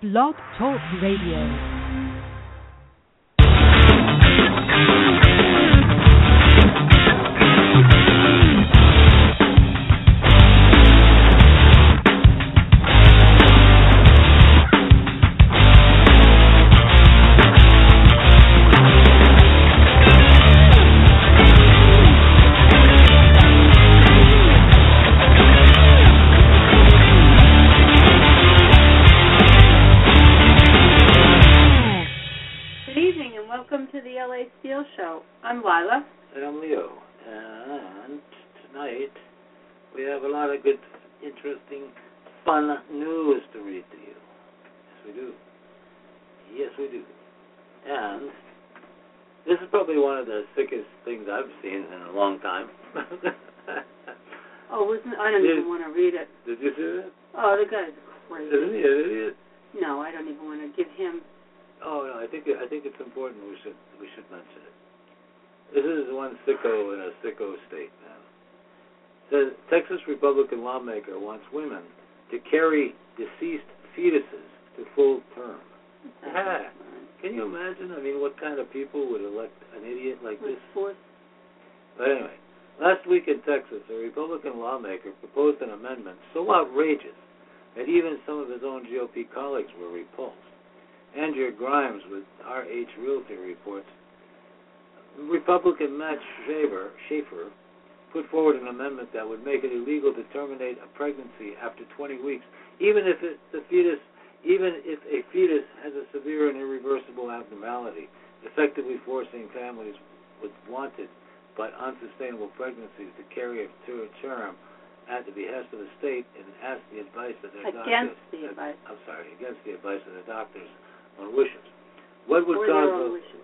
Blog Talk Radio. Fun news to read to you. Yes, we do. Yes, we do. And this is probably one of the sickest things I've seen in a long time. oh, wasn't I don't did, even want to read it. Did you see that? Oh, the guy's crazy. Isn't he an idiot? No, I don't even want to give him. Oh no, I think I think it's important. We should we should mention it. This is one sicko in a sicko state now. The Texas Republican lawmaker wants women to carry deceased fetuses to full term. Yeah. Can you imagine? I mean, what kind of people would elect an idiot like this? But anyway, last week in Texas, a Republican lawmaker proposed an amendment so outrageous that even some of his own GOP colleagues were repulsed. Andrea Grimes with RH Reality reports Republican Matt Shaver, Schaefer put forward an amendment that would make it illegal to terminate a pregnancy after 20 weeks, even if it, the fetus, even if a fetus has a severe and irreversible abnormality, effectively forcing families with wanted but unsustainable pregnancies to carry it to a term at the behest of the state and ask the advice of their against doctors. The advice. I'm sorry, against the advice of the doctors on wishes. What would or cause their own wishes.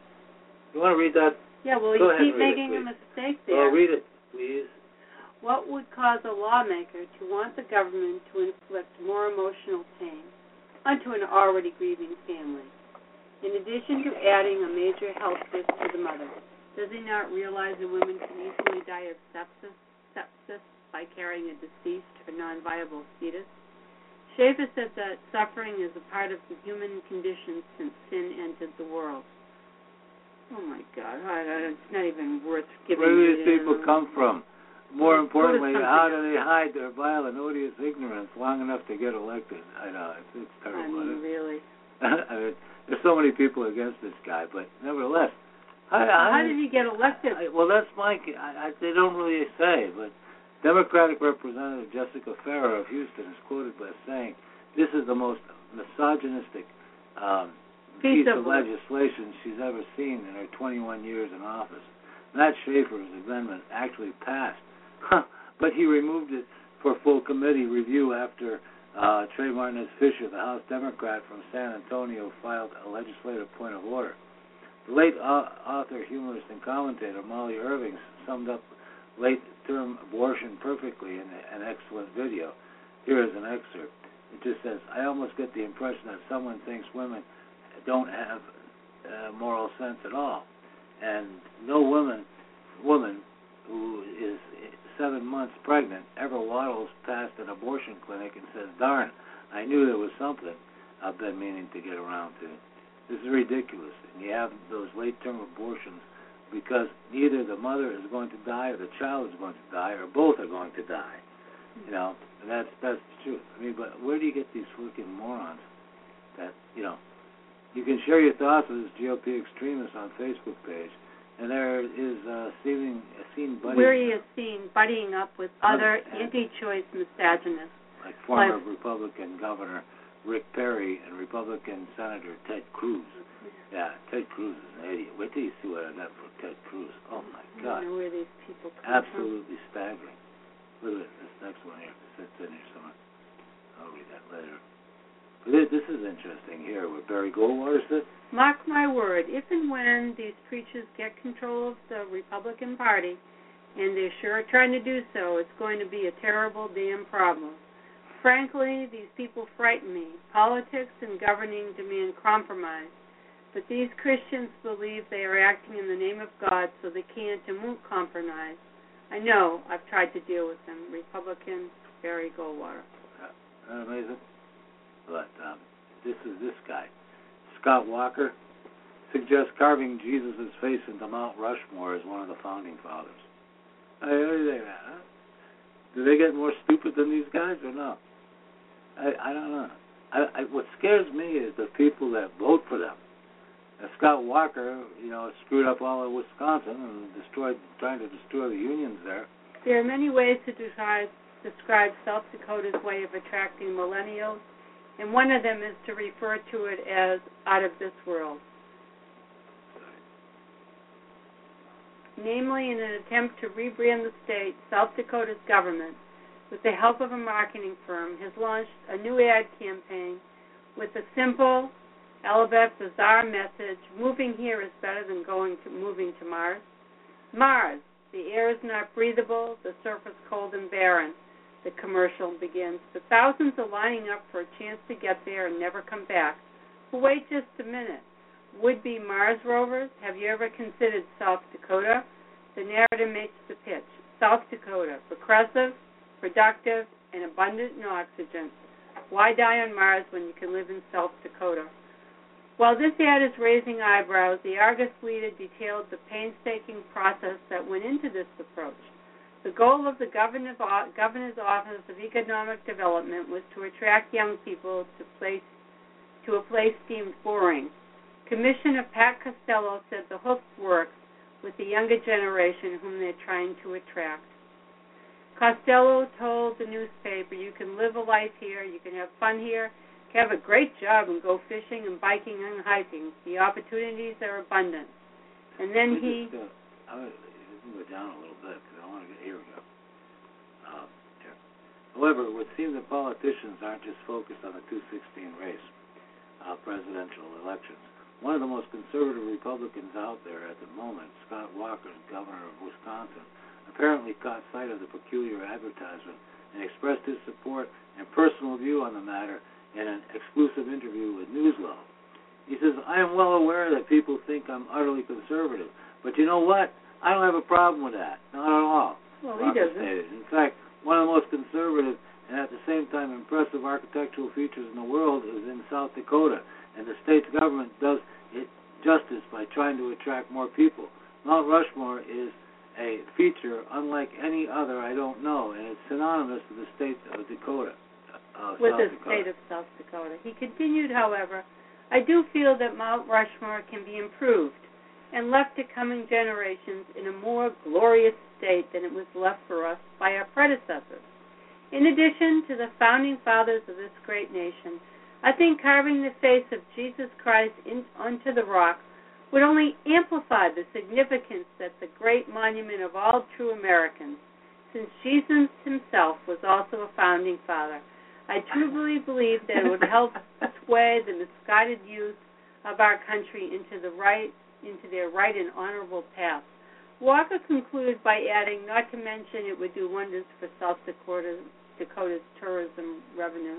You want to read that? Yeah, well, Go you keep making a mistake there. Oh, read it, please. What would cause a lawmaker to want the government to inflict more emotional pain onto an already grieving family? In addition to adding a major health risk to the mother, does he not realize that women can easily die of sepsis, sepsis by carrying a deceased or non-viable fetus? Schaefer said that suffering is a part of the human condition since sin entered the world. Oh my God! it's not even worth giving. Where do these people come from? More importantly, how do they hide their vile and odious ignorance long enough to get elected? I know it's, it's terrible. I mean, really. I mean, there's so many people against this guy, but nevertheless, how, how did he get elected? I, well, that's my. I, I, they don't really say, but Democratic Representative Jessica Farrar of Houston is quoted by saying, "This is the most misogynistic." Um, piece of legislation she's ever seen in her 21 years in office. Matt Schaefer's amendment actually passed, but he removed it for full committee review after uh, Trey Martinez Fischer, the House Democrat from San Antonio, filed a legislative point of order. The late author, humorist, and commentator Molly Irving summed up late term abortion perfectly in an excellent video. Here is an excerpt. It just says, I almost get the impression that someone thinks women don't have uh, moral sense at all. And no woman woman who is seven months pregnant ever waddles past an abortion clinic and says, "Darn, I knew there was something I've been meaning to get around to." This is ridiculous, and you have those late-term abortions because either the mother is going to die or the child is going to die or both are going to die. You know, and that's that's the truth. I mean, but where do you get these freaking morons that you know you can share your thoughts with this GOP extremist on Facebook page. And there is uh, seen, seen buddying. Where he is seen buddying up with other anti-choice misogynists. Like former like, Republican Governor Rick Perry and Republican Senator Ted Cruz. Yeah, Ted Cruz is an idiot. Wait till you see what I got for Ted Cruz. Oh my God! I know where these people come Absolutely from. staggering. Look at this next one here. It sits in here somewhere. I'll read that later. This, this is interesting here where Barry Goldwater sits. Mark my word, if and when these preachers get control of the Republican Party, and they're sure trying to do so, it's going to be a terrible damn problem. Frankly, these people frighten me. Politics and governing demand compromise. But these Christians believe they are acting in the name of God, so they can't and won't compromise. I know. I've tried to deal with them. Republican Barry Goldwater. Uh, amazing. But um, this is this guy. Scott Walker suggests carving Jesus' face into Mount Rushmore as one of the founding fathers. I, of that? Huh? Do they get more stupid than these guys or no? I I don't know. I, I what scares me is the people that vote for them. Now, Scott Walker, you know, screwed up all of Wisconsin and destroyed, trying to destroy the unions there. There are many ways to describe, describe South Dakota's way of attracting millennials, and one of them is to refer to it as out of this world. Namely, in an attempt to rebrand the state, South Dakota's government, with the help of a marketing firm, has launched a new ad campaign with a simple, Alabeth bizarre message moving here is better than going to moving to Mars. Mars, the air is not breathable, the surface cold and barren. The commercial begins. The thousands are lining up for a chance to get there and never come back. But wait just a minute. Would be Mars rovers, have you ever considered South Dakota? The narrative makes the pitch. South Dakota, progressive, productive, and abundant in oxygen. Why die on Mars when you can live in South Dakota? While this ad is raising eyebrows, the Argus leader detailed the painstaking process that went into this approach. The goal of the governor's Office of Economic Development was to attract young people to place to a place deemed boring. Commissioner Pat Costello said the hook works with the younger generation whom they're trying to attract. Costello told the newspaper, "You can live a life here, you can have fun here, You can have a great job and go fishing and biking and hiking. The opportunities are abundant. And then he. Just, uh, I go down a little bit to get. We go. Uh. However, it would seem that politicians aren't just focused on the 216 race, uh, presidential elections. One of the most conservative Republicans out there at the moment, Scott Walker, governor of Wisconsin, apparently caught sight of the peculiar advertisement and expressed his support and personal view on the matter in an exclusive interview with Newslo. He says, I am well aware that people think I'm utterly conservative, but you know what? I don't have a problem with that. Not at all. Well, he doesn't. In fact, one of the most conservative and at the same time impressive architectural features in the world is in South Dakota, and the state's government does it justice by trying to attract more people. Mount Rushmore is a feature unlike any other I don't know, and it's synonymous with the state of Dakota uh, with South the Dakota. state of South Dakota. He continued, however, I do feel that Mount Rushmore can be improved and left to coming generations in a more glorious state than it was left for us by our predecessors. In addition to the founding fathers of this great nation, I think carving the face of Jesus Christ in, onto the rock would only amplify the significance that the great monument of all true Americans, since Jesus himself was also a founding father, I truly believe that it would help sway the misguided youth of our country into the right into their right and honorable path. Walker concluded by adding, not to mention it would do wonders for South Dakota Dakota's tourism revenue.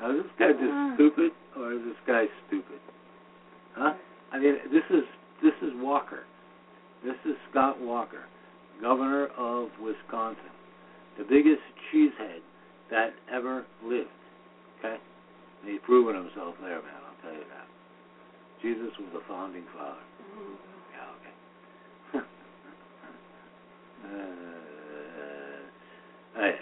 Now, is this guy just Uh. stupid, or is this guy stupid? Huh? I mean, this is this is Walker. This is Scott Walker, governor of Wisconsin, the biggest cheesehead that ever lived. Okay, and he's proven himself there, man. I'll tell you that. Jesus was a founding father. Yeah, okay. uh, hey,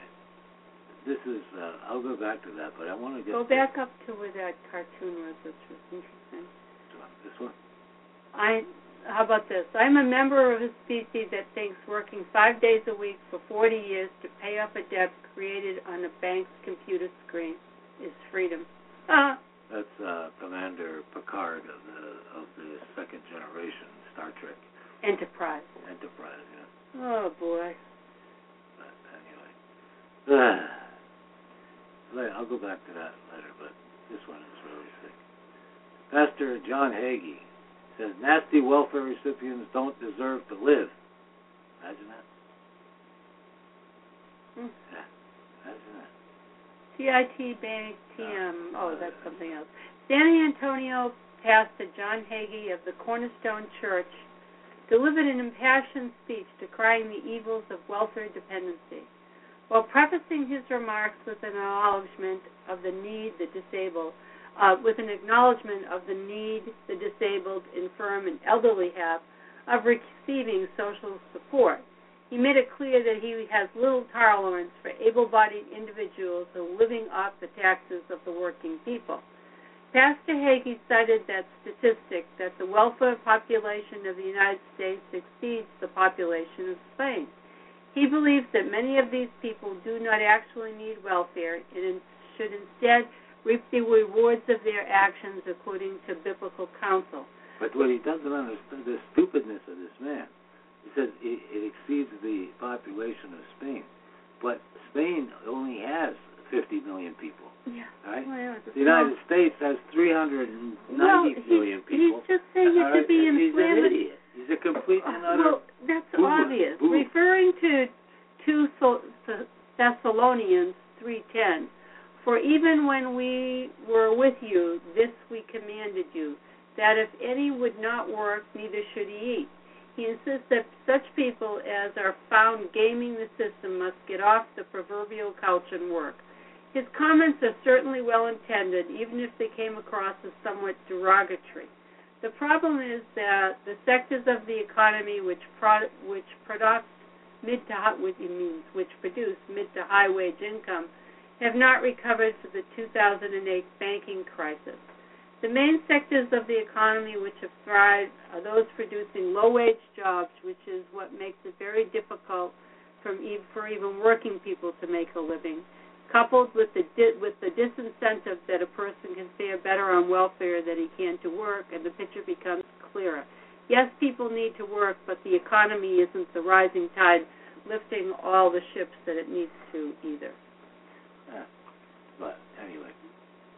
this is. Uh, I'll go back to that, but I want to get Go back up to where that cartoon was, which was interesting. This one. I how about this? I'm a member of a species that thinks working five days a week for 40 years to pay off a debt created on a bank's computer screen is freedom. Ah, That's uh, Commander Picard of the of the second generation Star Trek enterprise. Enterprise. Yeah. Oh boy. But anyway, I'll go back to that later. But this one is really sick. Pastor John Hagee says nasty welfare recipients don't deserve to live. Imagine that. Hmm. Yeah. Imagine that. CIT Bank TM. Oh, that's something else. San Antonio pastor John Hagee of the Cornerstone Church delivered an impassioned speech decrying the evils of welfare dependency. While prefacing his remarks with an acknowledgement of the need the disabled uh, with an acknowledgement of the need the disabled, infirm, and elderly have of receiving social support. He made it clear that he has little tolerance for able bodied individuals who are living off the taxes of the working people. Pastor Hagee cited that statistic that the welfare population of the United States exceeds the population of Spain. He believes that many of these people do not actually need welfare and should instead reap the rewards of their actions according to biblical counsel. But what he doesn't understand, the stupidness of this man, he says it, it exceeds the population of Spain. But Spain only has 50 million people. Yeah. Right? Well, the United States has 390 well, million people. He's just saying it to be He's an inflammatory. idiot. He's a complete and utter. Well, that's boomer. obvious. Boomer. Referring to 2 Thessalonians 3:10, for even when we were with you, this we commanded you, that if any would not work, neither should he eat. He insists that such people as are found gaming the system must get off the proverbial couch and work. His comments are certainly well intended, even if they came across as somewhat derogatory. The problem is that the sectors of the economy which which produce mid to high, which means which produce mid to high wage income have not recovered from the 2008 banking crisis. The main sectors of the economy which have thrived are those producing low wage jobs, which is what makes it very difficult for even working people to make a living coupled with the di- with the disincentive that a person can fare better on welfare than he can to work, and the picture becomes clearer. Yes, people need to work, but the economy isn't the rising tide lifting all the ships that it needs to either. Yeah. But anyway,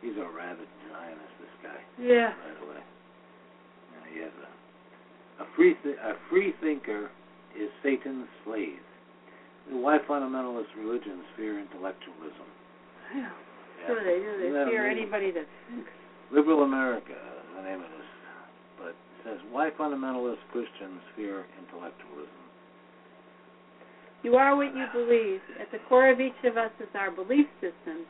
he's a rabid Zionist. This guy. Yeah. By the way, yeah, he has a a free th- a free thinker is Satan's slave. Why fundamentalist religions fear intellectualism? Yeah. Sure they do. They that fear amazing? anybody that thinks. Liberal America is the name of this, but it says why fundamentalist Christians fear intellectualism. You are what you believe. At the core of each of us is our belief system.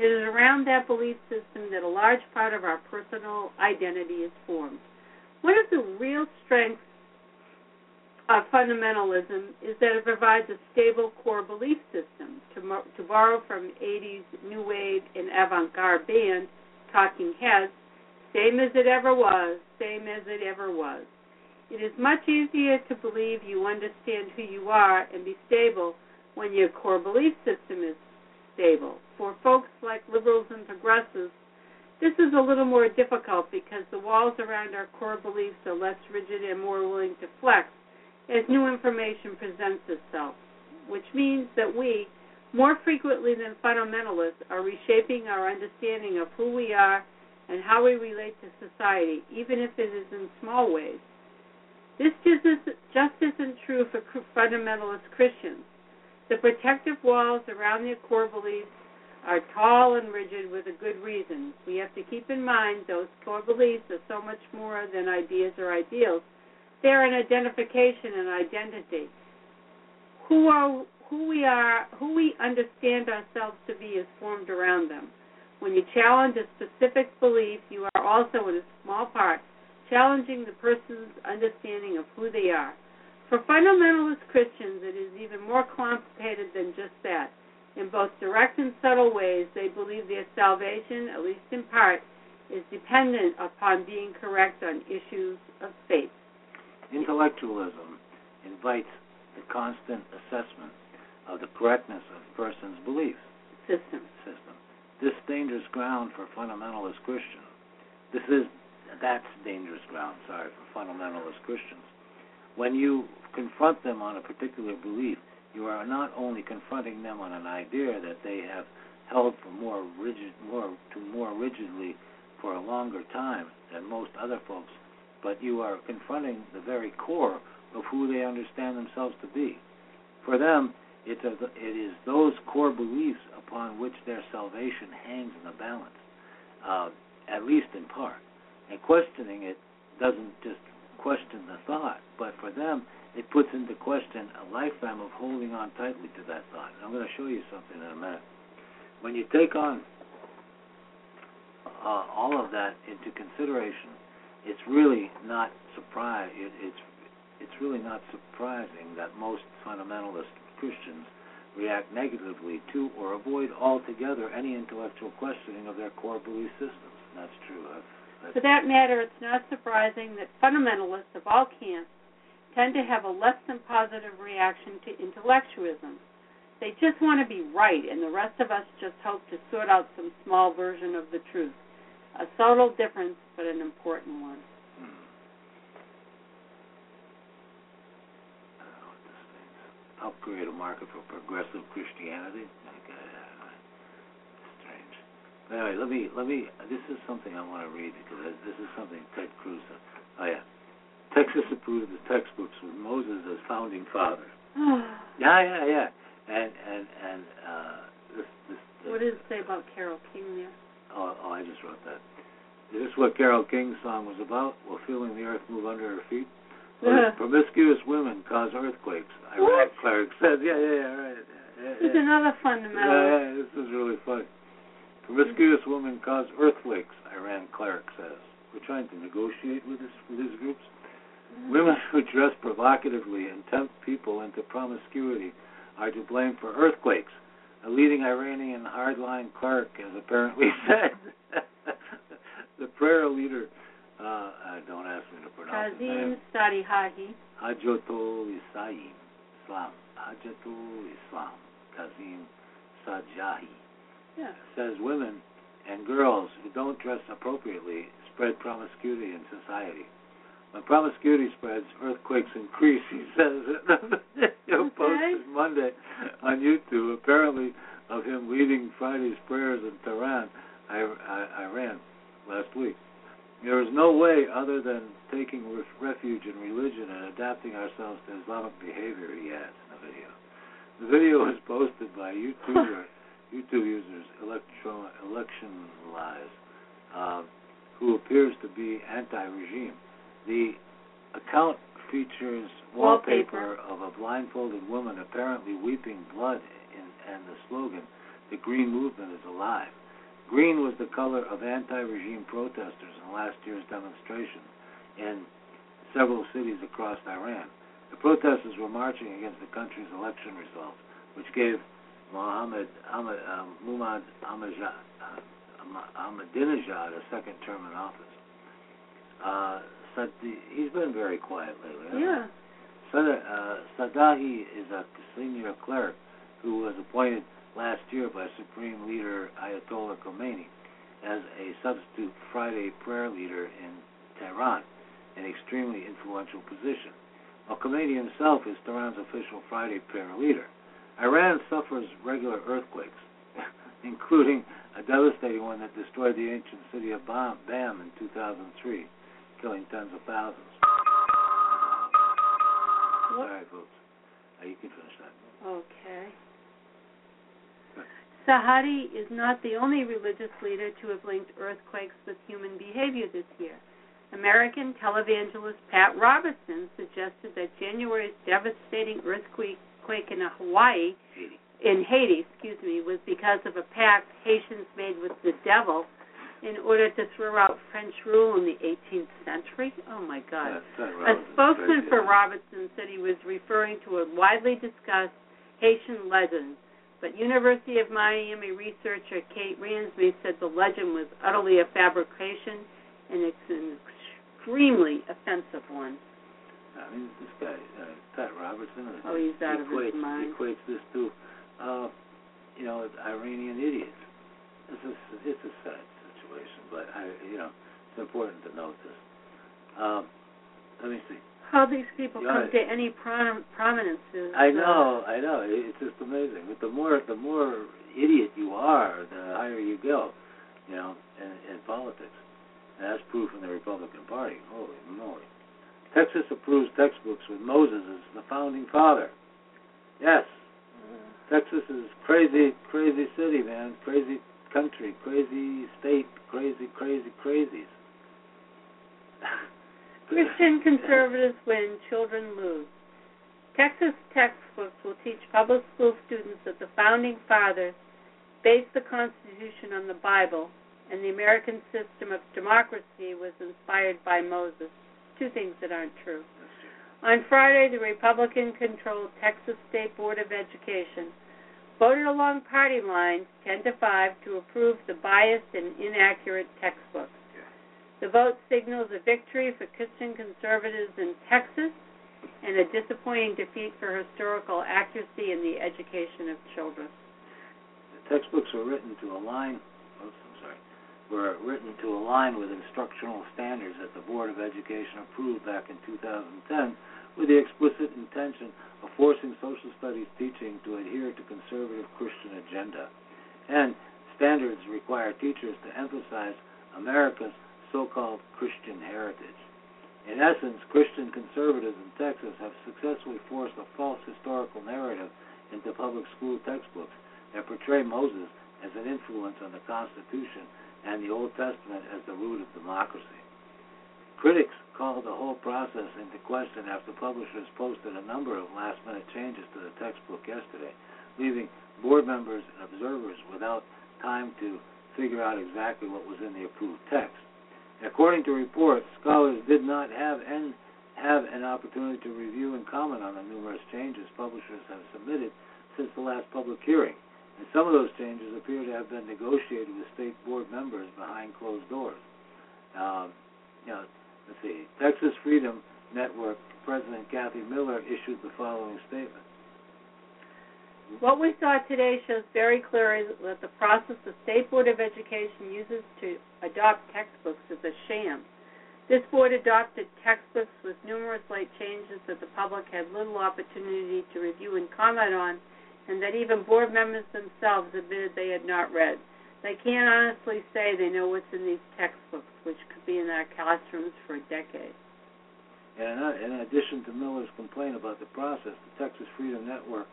It is around that belief system that a large part of our personal identity is formed. One of the real strengths of fundamentalism is that it provides a stable core belief system. To, to borrow from 80s new wave and avant-garde band Talking Heads, same as it ever was, same as it ever was. It is much easier to believe you understand who you are and be stable when your core belief system is stable. For folks like liberals and progressives, this is a little more difficult because the walls around our core beliefs are less rigid and more willing to flex as new information presents itself, which means that we, more frequently than fundamentalists, are reshaping our understanding of who we are and how we relate to society, even if it is in small ways. This just isn't, true for fundamentalist Christians. The protective walls around their core beliefs are tall and rigid with a good reason. We have to keep in mind those core beliefs are so much more than ideas or ideals. They're an identification and identity. Who are who we are, who we understand ourselves to be is formed around them. When you challenge a specific belief, you are also in a small part challenging the person's understanding of who they are. For fundamentalist Christians, it is even more complicated than just that. In both direct and subtle ways, they believe their salvation, at least in part, is dependent upon being correct on issues of faith. Intellectualism invites the constant assessment of the correctness of a person's beliefs System. system. This dangerous ground for fundamentalist Christians. This is that's dangerous ground, sorry, for fundamentalist Christians. When you confront them on a particular belief, you are not only confronting them on an idea that they have held for more rigid more to more rigidly for a longer time than most other folks, but you are confronting the very core of who they understand themselves to be. For them, it is those core beliefs upon which their salvation hangs in the balance, uh, at least in part. And questioning it doesn't just question the thought, but for them, it puts into question a lifetime of holding on tightly to that thought. And I'm going to show you something in a minute. When you take on uh, all of that into consideration, it's really not surprise. It, it's it's really not surprising that most fundamentalist Christians react negatively to or avoid altogether any intellectual questioning of their core belief systems. That's true. For that matter, it's not surprising that fundamentalists of all camps tend to have a less than positive reaction to intellectualism. They just want to be right, and the rest of us just hope to sort out some small version of the truth. A subtle difference, but an important one. Help create a market for progressive Christianity. Okay, uh, strange. But anyway, let me let me. This is something I want to read because this is something Ted Cruz. Oh yeah, Texas approved the textbooks with Moses as founding father. yeah, yeah, yeah. And and and uh, this this. what does it say about Carole King there? Oh, oh, I just wrote that. Is this what Carole King's song was about? Well, feeling the earth move under her feet? Well, promiscuous women cause earthquakes. I What? read Clark said, yeah, yeah, yeah, right. Yeah, yeah, There's another fundamental. yeah, yeah, this is really funny. Promiscuous women cause earthquakes, Iran Clark says. We're trying to negotiate with, this, with these groups. Women who dress provocatively and tempt people into promiscuity are to blame for earthquakes. A leading Iranian hardline Clark has apparently said. the prayer leader, uh, uh, don't ask me to pronounce his Kazim name, Sadihahi. Hajatul Islam, Islam, Hajatul Islam, Kazim Sajahi, Yeah. says women and girls who don't dress appropriately spread promiscuity in society. When promiscuity spreads, earthquakes increase, he says. he Okay. posted Monday on YouTube, apparently of him leading Friday's prayers in Tehran, I- I- Iran, last week. There is no way other than taking refuge in religion and adapting ourselves to Islamic behavior, he adds in the video. The video was posted by YouTuber, YouTube users Electro, Election Lies, uh, who appears to be anti-regime. The account features wallpaper, Wallpaper. of a blindfolded woman apparently weeping blood in, and the slogan, "The Green Movement is alive." Green was the color of anti-regime protesters in last year's demonstration in several cities across Iran. The protesters were marching against the country's election results, which gave Mohammed Ahmed, um, Muhammad uh, Ahmadinejad a second term in office. Uh, Sadi, he's been very quiet lately. Yeah. Uh, Sadahi is a senior cleric who was appointed last year by Supreme Leader Ayatollah Khomeini as a substitute Friday prayer leader in Tehran, an extremely influential position. While Khomeini himself is Tehran's official Friday prayer leader, Iran suffers regular earthquakes, including a devastating one that destroyed the ancient city of Bam, Bam in 2003, killing tens of thousands. All right, folks. Uh, you can finish that. Okay. Sahadi is not the only religious leader to have linked earthquakes with human behavior this year. American televangelist Pat Robertson suggested that January's devastating earthquake in Hawaii, Haiti. in Haiti, excuse me, was because of a pact Haitians made with the devil in order to throw out French rule in the 18th century. Oh my God. A spokesman for Robertson said he was referring to a widely discussed Haitian legend, but University of Miami researcher Kate Ramsey said the legend was utterly a fabrication and it's an extremely offensive one. I mean, this guy, uh, Pat Robertson, uh, Oh, he's out of his equates, mind. equates this to, uh, you know, Iranian idiots. It's a, it's a sad situation, but I, you know, it's important to note this. Um, let me see. How these people Yeah. come to any prom- prominence is I uh, know, I know. It's just amazing. But the more, the more idiot you are, the higher you go. You know, in, in politics. And that's proof in the Republican Party. Holy moly! Texas approves textbooks with Moses as the founding father. Yes, Texas is crazy, crazy city, man. Crazy country, crazy state, crazy, crazy, crazies. Christian conservatives win, children lose. Texas textbooks will teach public school students that the founding fathers based the Constitution on the Bible and the American system of democracy was inspired by Moses. Two things that aren't true. On Friday, the Republican controlled Texas State Board of Education voted along party lines 10 to 5 to approve the biased and inaccurate textbooks. The vote signals a victory for Christian conservatives in Texas and a disappointing defeat for historical accuracy in the education of children. The textbooks were written to align. Oops, I'm sorry. Were written to align with instructional standards that the Board of Education approved back in 2010 with the explicit intention of forcing social studies teaching to adhere to conservative Christian agenda. And standards require teachers to emphasize America's so-called Christian heritage. In essence, Christian conservatives in Texas have successfully forced a false historical narrative into public school textbooks that portray Moses as an influence on the Constitution and the Old Testament as the root of democracy. Critics called the whole process into question after publishers posted a number of last minute changes to the textbook yesterday, leaving board members and observers without time to figure out exactly what was in the approved text. According to reports, scholars did not have an, have an opportunity to review and comment on the numerous changes publishers have submitted since the last public hearing. And some of those changes appear to have been negotiated with state board members behind closed doors. Um, you know, let's see, Texas Freedom Network President Kathy Miller issued the following statement. What we saw today shows very clearly that the process the State Board of Education uses to adopt textbooks is a sham. This board adopted textbooks with numerous late changes that the public had little opportunity to review and comment on, and that even board members themselves admitted they had not read. They can't honestly say they know what's in these textbooks, which could be in our classrooms for a decade. And in addition to Miller's complaint about the process, the Texas Freedom Network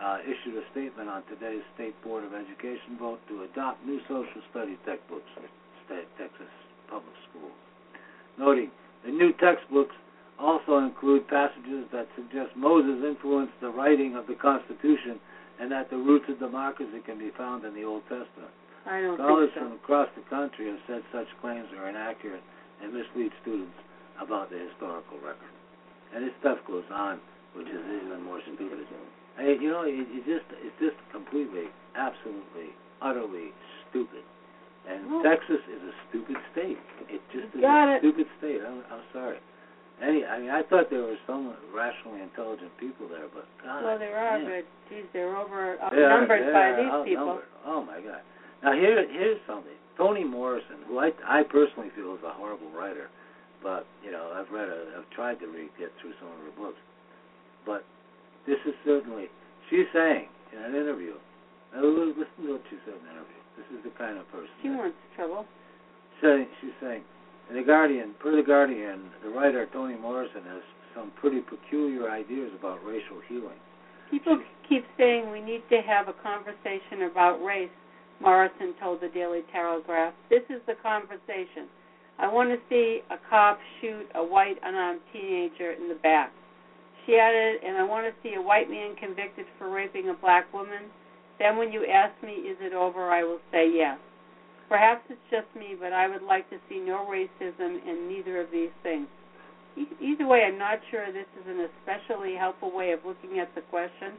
uh, issued a statement on today's State Board of Education vote to adopt new social studies textbooks for state Texas public schools, noting the new textbooks also include passages that suggest Moses influenced the writing of the Constitution and that the roots of democracy can be found in the Old Testament. I don't Scholars think so. from across the country have said such claims are inaccurate and mislead students about the historical record. And this stuff goes on, which is even more stupid. I, you know, it, it just it's just completely, absolutely, utterly stupid. And Well- Texas is a stupid state. It just is a it. stupid state. I'm, I'm sorry. Any, I mean, I thought there were some rationally intelligent people there, but God, Well, there are, man. but geez, they're over They are- outnumbered they by are these people. outnumbered. Oh my God! Now here, here's something. Toni Morrison, who I, I personally feel is a horrible writer, but you know, I've read, a, I've tried to read, get through some of her books, but this is certainly. She's saying in an interview. Now, listen to what she said in an interview. This is the kind of person. She that- wants trouble. saying she's saying in the Guardian, per the Guardian, the writer Toni Morrison has some pretty peculiar ideas about racial healing. People keep saying we need to have a conversation about race, Morrison told the Daily Telegraph. This is the conversation. I want to see a cop shoot a white unarmed teenager in the back. She added, and I want to see a white man convicted for raping a black woman. Then when you ask me, is it over, I will say yes. Perhaps it's just me, but I would like to see no racism in neither of these things. E- Either way, I'm not sure this is an especially helpful way of looking at the question.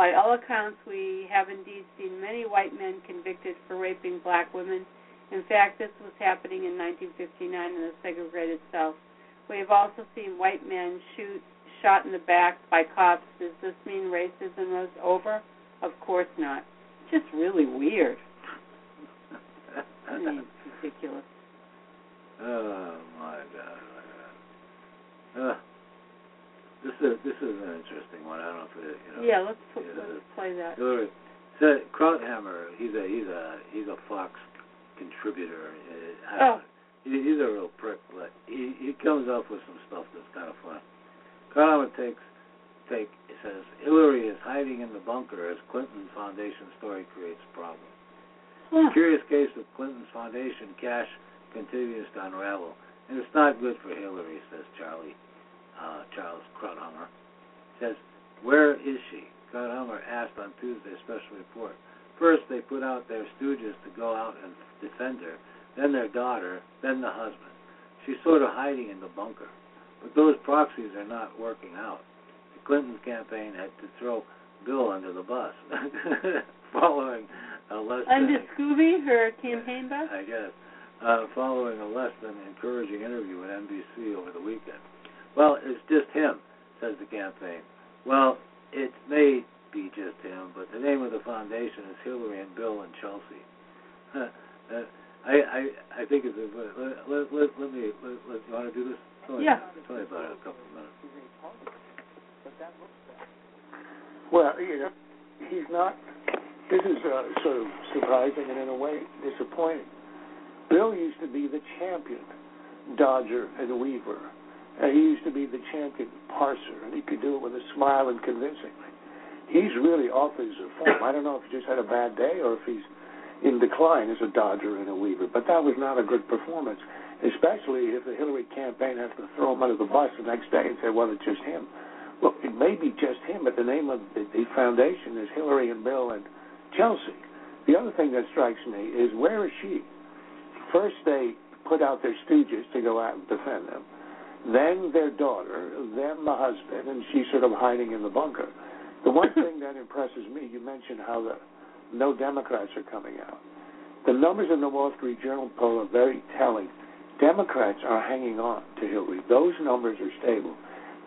By all accounts, we have indeed seen many white men convicted for raping black women. In fact, this was happening in 1959 in the segregated South. We have also seen white men shoot shot in the back by cops. Does this mean racism was over? Of course not. Just really weird. I mean, ridiculous. Oh my God! my God. Uh, this is this is an interesting one. I don't know if it, you know. Yeah, let's put, yeah, let's play that. Hillary said Krauthammer. He's a he's a he's a Fox contributor. Uh, I Oh. He, he's a real prick, but he he comes up with some stuff that's kind of fun. Krauthammer takes take it says Hillary is hiding in the bunker as Clinton Foundation story creates problems. Huh. Curious case of Clinton's foundation cash continues to unravel, and it's not good for Hillary, says Charlie uh, Charles Krauthammer. Says, where is she? Krauthammer asked on Tuesday's special report. First, they put out their stooges to go out and defend her, then their daughter, then the husband. She's sort of hiding in the bunker. But those proxies are not working out. The Clinton campaign had to throw Bill under the bus, following a less Under than Scooby, her campaign bus? I guess, uh, following a less than encouraging interview with NBC over the weekend. Well, it's just him, says the campaign. Well, it may be just him, but the name of the foundation is Hillary and Bill and Chelsea. uh, I I I think it's a, let, let, let, let me let, let you want to do this? It's only, Yeah. It's only about a couple of minutes. Well, you know, he's not. This is uh, sort of surprising and in a way disappointing. Bill used to be the champion dodger and weaver. Uh, he used to be the champion parser, and he could do it with a smile and convincingly. He's really off his form. I don't know if he just had a bad day or if he's in decline as a dodger and a weaver. But that was not a good performance, especially if the Hillary campaign has to throw him under the bus the next day and say, "Well, it's just him." Well, it may be just him, but the name of the, the foundation is Hillary and Bill and Chelsea. The other thing that strikes me is where is she? First, they put out their stooges to go out and defend them. Then their daughter, then the husband, and she's sort of hiding in the bunker. The one thing that impresses me, you mentioned how the no Democrats are coming out. The numbers in the Wall Street Journal poll are very telling. Democrats are hanging on to Hillary. Those numbers are stable.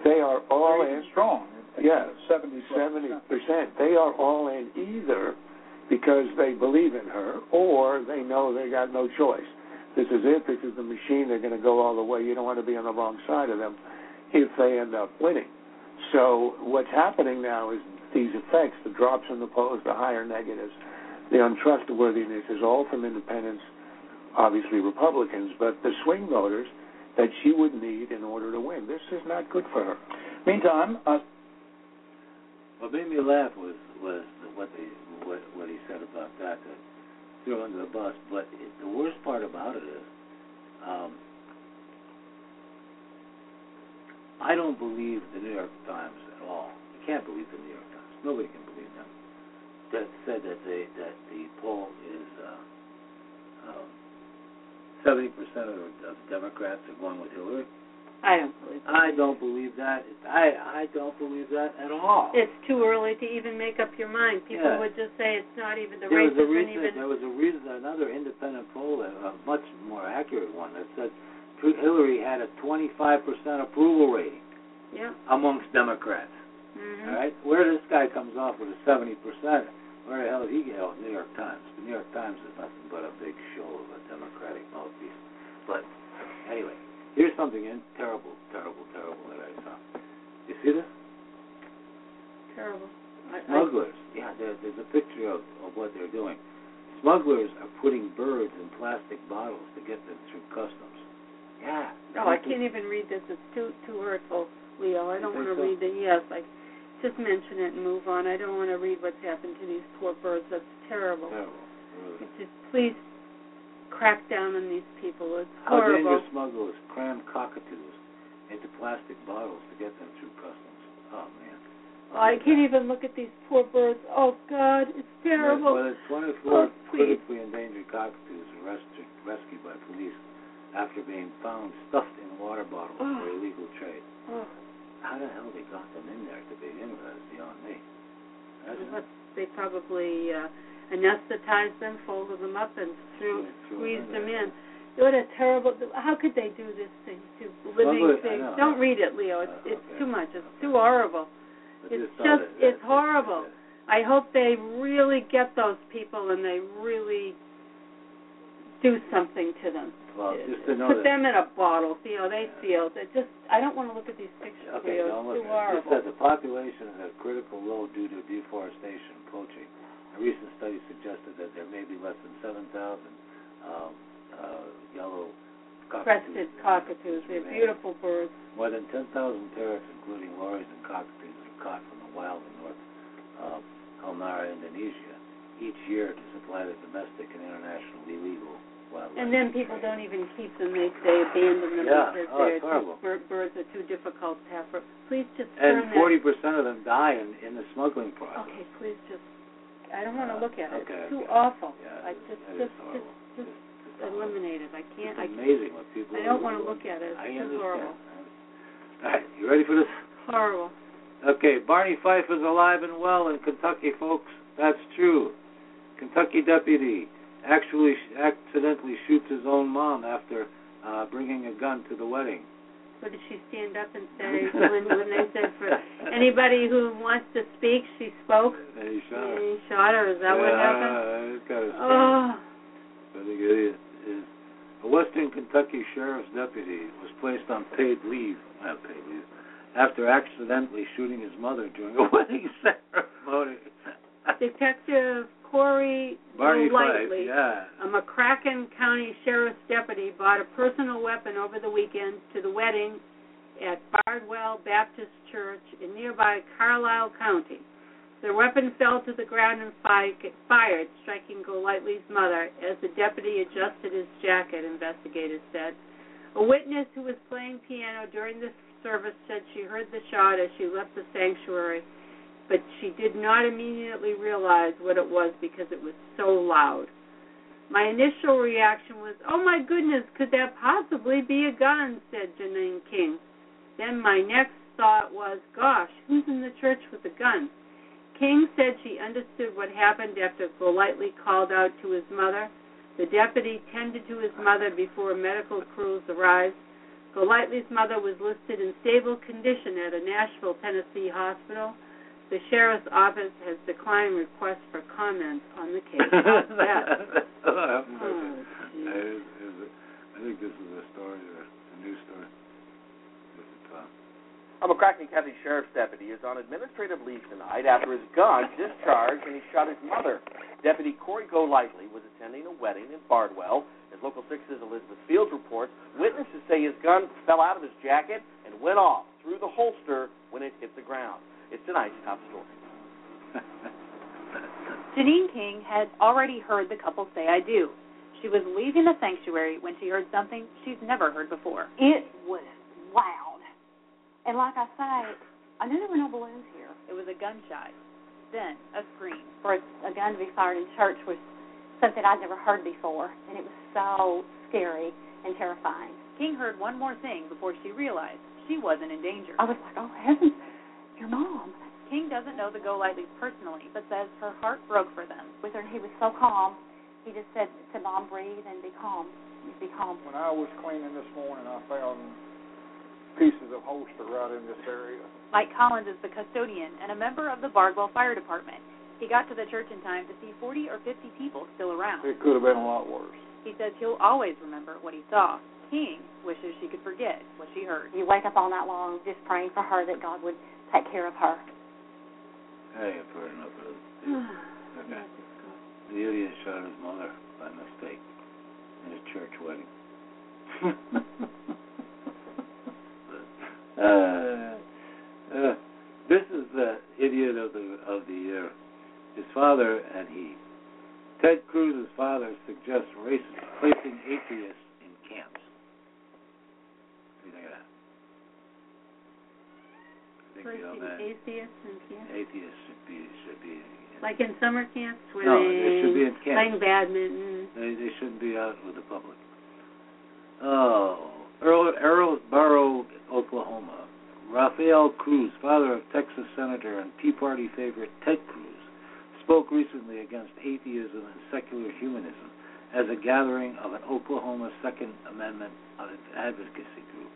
They are all in strong. Yeah, seventy seventy percent. They are all in either because they believe in her or they know they got no choice. This is it. This is the machine. They're going to go all the way. You don't want to be on the wrong side of them if they end up winning. So what's happening now is these effects, the drops in the polls, the higher negatives, the untrustworthiness is all from independents, obviously Republicans, but the swing voters that she would need in order to win. This is not good for her. Meantime, uh, What made me laugh was was what they what what he said about that that threw under the bus. But it, the worst part about it is, um, I don't believe the New York Times at all. I can't believe the New York Times. Nobody can believe them. That said that they that the poll is uh, seventy percent of, of Democrats are going with Hillary. I don't believe it. I don't believe that. I I don't believe that at all. It's too early to even make up your mind. People Yeah. would just say it's not even the there race was a even. there was a reason another independent poll, a a much more accurate one, that said Hillary had a 25% approval rating Yeah. amongst Democrats. hmm All right, where this guy comes off with a 70%, where the hell did he get? The New York Times. The New York Times is nothing but a big show of a Democratic mouthpiece. But anyway, here's something in terrible, terrible, terrible that I saw. You see this? Terrible. I, I, Smugglers. Yeah, there, there's a picture of, of what they're doing. Smugglers are putting birds in plastic bottles to get them through customs. Yeah. oh, I can't even read this. It's too too hurtful, Leo. I don't want to so? read it. Yes, like just mention it and move on. I don't want to read what's happened to these poor birds. That's terrible. Terrible. Really. Just please crack down on these people. It's How horrible. dangerous smugglers cram cockatoos into plastic bottles to get them through customs. Oh man. Oh, I can't even look at these poor birds. Oh God, it's terrible. Well, it's 24 Oh, please. critically endangered cockatoos arrested, rescued by police after being found stuffed in water bottles Oh. for illegal trade. Oh, How the hell they got them in there to begin with is beyond me. That's they probably uh, anesthetized them, folded them up, and threw squeezed them in. What a terrible! How could they do this thing to living things? Don't read it, Leo. It's Uh, it's okay. too much. It's too horrible. But It's just- it's horrible. I hope they really get those people and they really do something to them. Well, just to know Put that. them in a bottle. See how they feel. They just. I don't want to look at these pictures, Okay, Leo. don't It's look too at it. It horrible. the population is at a critical low due to deforestation poaching. A recent study suggested that there may be less than 7,000 um, uh, yellow cockatoos. Crested cockatoos. They're beautiful birds. More than 10,000 parrots, including lories and cockatoos, are caught from the wild in North uh, Halmahera, Indonesia, each year to supply the domestic and international illegal wildlife. And then people don't even keep them. They they abandon them Yeah. because Oh, they're it's horrible. too, birds are too difficult to have. For, please just And that. 40% of them die in, in the smuggling process. Okay, please just. I don't want to look at it. Okay, It's too okay. awful. Yeah, I just, is just, just, just eliminate it. I can't. I It's can't. amazing what people. I don't want to look at it. It's I understand. horrible. All right, you ready for this? Horrible. Okay, Barney Fife is alive and well in Kentucky, folks. That's true. Kentucky deputy actually accidentally shoots his own mom after uh, bringing a gun to the wedding. What did she stand up and say when, when they said for anybody who wants to speak, she spoke? And he shot her. He shot her. Is that yeah, what happened? It's kind of Oh, I think it is. A Western Kentucky sheriff's deputy was placed on paid leave, not paid leave, after accidentally shooting his mother during a wedding ceremony. Detective Corey Barney Lightly, yeah. a McCracken County Sheriff's deputy, bought a personal weapon over the weekend to the wedding at Bardwell Baptist Church in nearby Carlisle County. The weapon fell to the ground and fired, striking Golightly's mother as the deputy adjusted his jacket, investigators said. A witness who was playing piano during the service said she heard the shot as she left the sanctuary, but she did not immediately realize what it was because it was so loud. My initial reaction was, oh my goodness, could that possibly be a gun? said Janine King. Then my next thought was, gosh, who's in the church with a gun? King said she understood what happened after Golightly called out to his mother. The deputy tended to his mother before medical crews arrived. Golightly's mother was listed in stable condition at a Nashville, Tennessee hospital. The sheriff's office has declined requests for comment on the case. How's that? Oh, Oh, I, gee. I think this is a story, a news story. This is Tom. A McCracken County Sheriff's deputy is on administrative leave tonight after his gun discharged and he shot his mother. Deputy Corey Golightly was attending a wedding in Bardwell. As Local 6's Elizabeth Fields reports, witnesses say his gun fell out of his jacket and went off through the holster when it hit the ground. It's tonight's top story. Janine King had already heard the couple say I do. She was leaving the sanctuary when she heard something she's never heard before. It was loud. And like I say, I knew there were no balloons here. It was a gunshot, then a scream. For a, a gun to be fired in church was something I'd never heard before, and it was so scary and terrifying. King heard one more thing before she realized she wasn't in danger. I was like, oh heavens, your mom. King doesn't know the Golightly's personally, but says her heart broke for them. With her, and he was so calm. He just said to mom, breathe and be calm. Be calm. When I was cleaning this morning, I found pieces of holster right in this area. Mike Collins is the custodian and a member of the Bardwell Fire Department. He got to the church in time to see 40 or 50 people still around. It could have been a lot worse. He says he'll always remember what he saw. King wishes she could forget what she heard. You wake up all night long just praying for her that God would take care of her. Hey, I've heard enough of this. Okay. The idiot shot his mother by mistake in a church wedding. uh, uh, this is the idiot of the of the year. His father and he. Ted Cruz's father suggests race, placing atheists in camps. What do you think of that? I think you know Placing that atheists in camp? atheists should be should be Like in summer camps where No, they, they should be in camps. playing badminton. They they shouldn't be out with the public. Oh, Earl Earlsboro, Oklahoma. Rafael Cruz, father of Texas Senator and Tea Party favorite Ted Cruz, spoke recently against atheism and secular humanism as a gathering of an Oklahoma Second Amendment advocacy group.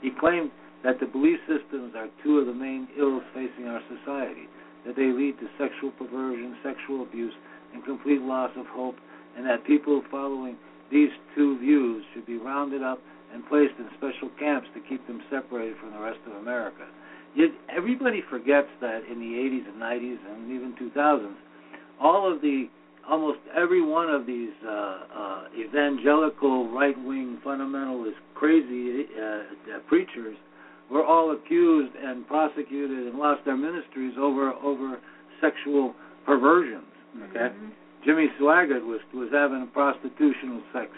He claimed that the belief systems are two of the main ills facing our society, that they lead to sexual perversion, sexual abuse, and complete loss of hope, and that people following these two views should be rounded up and placed in special camps to keep them separated from the rest of America. Yet everybody forgets that in the 80s and 90s and even 2000s, all of the almost every one of these uh, uh, evangelical right-wing fundamentalist crazy uh, uh, preachers were all accused and prosecuted and lost their ministries over over sexual perversions. Okay, Mhm. Jimmy Swaggart was was having a prostitutional sex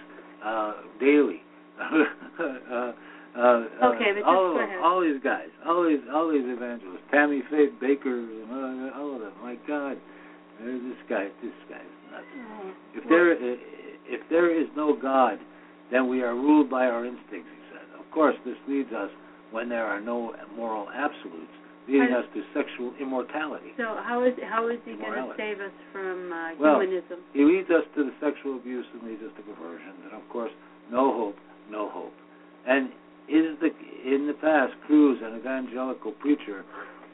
uh, daily. uh, uh, Okay, but just all of all these guys, all these all these evangelists, Tammy Faith Bakker, and all, of them. My God, This guy, this guy's nuts. Oh. If there, if there is no God, then we are ruled by our instincts. He said. Of course, this leads us when there are no moral absolutes, leading us to sexual immortality. So how is how is he going to save us from uh, Well, humanism? He leads us to the sexual abuse and leads us to perversions, and of course, no hope, no hope. And is the in the past, Cruz, an evangelical preacher,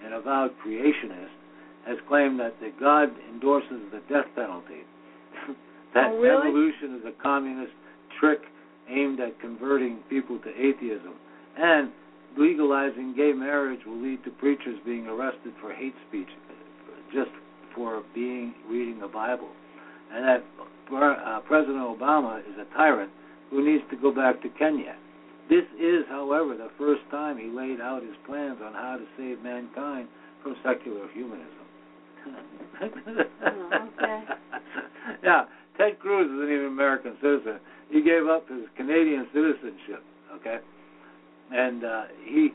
an avowed creationist, has claimed that the God endorses the death penalty. that Oh, really? evolution is a communist trick aimed at converting people to atheism, and legalizing gay marriage will lead to preachers being arrested for hate speech just for being reading the Bible, and that uh, President Obama is a tyrant who needs to go back to Kenya. This is, however, the first time he laid out his plans on how to save mankind from secular humanism. Oh, okay. Yeah, Ted Cruz is an even American citizen. He gave up his Canadian citizenship. Okay, and uh, he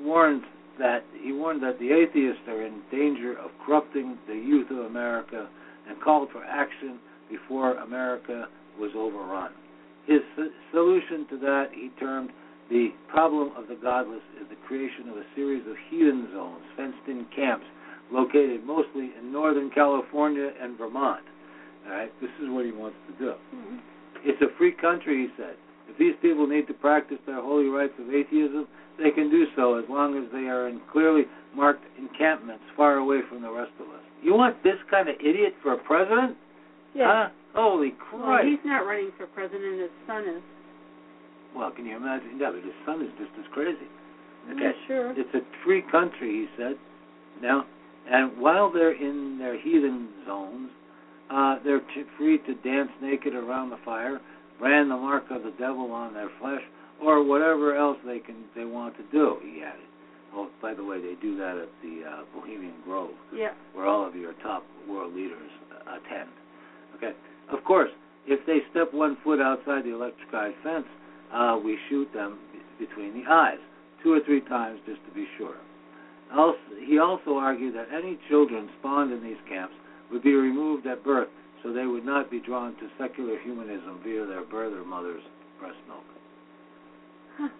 warned that he warned that the atheists are in danger of corrupting the youth of America, and called for action before America was overrun. His solution to that he termed the problem of the godless is the creation of a series of heathen zones, fenced-in camps located mostly in Northern California and Vermont. All right, this is what he wants to do. Mhm. It's a free country, he said. If these people need to practice their holy rites of atheism, they can do so as long as they are in clearly marked encampments far away from the rest of us. You want this kind of idiot for a president? Yeah. Huh? Holy Well, he's not running for president. His son is. Well, can you imagine? Yeah, but his son is just as crazy. Yeah, sure. It's a free country, he said. Now, and while they're in their heathen zones, uh, they're t- free to dance naked around the fire, brand the mark of the devil on their flesh, or whatever else they can they want to do. He added. Oh, by the way, they do that at the uh, Bohemian Grove, Yeah. where all of your top world leaders uh, attend. Okay. Of course, if they step one foot outside the electrified fence, uh, we shoot them between the eyes, two or three times just to be sure. Also, he also argued that any children spawned in these camps would be removed at birth so they would not be drawn to secular humanism via their birth or mother's breast milk.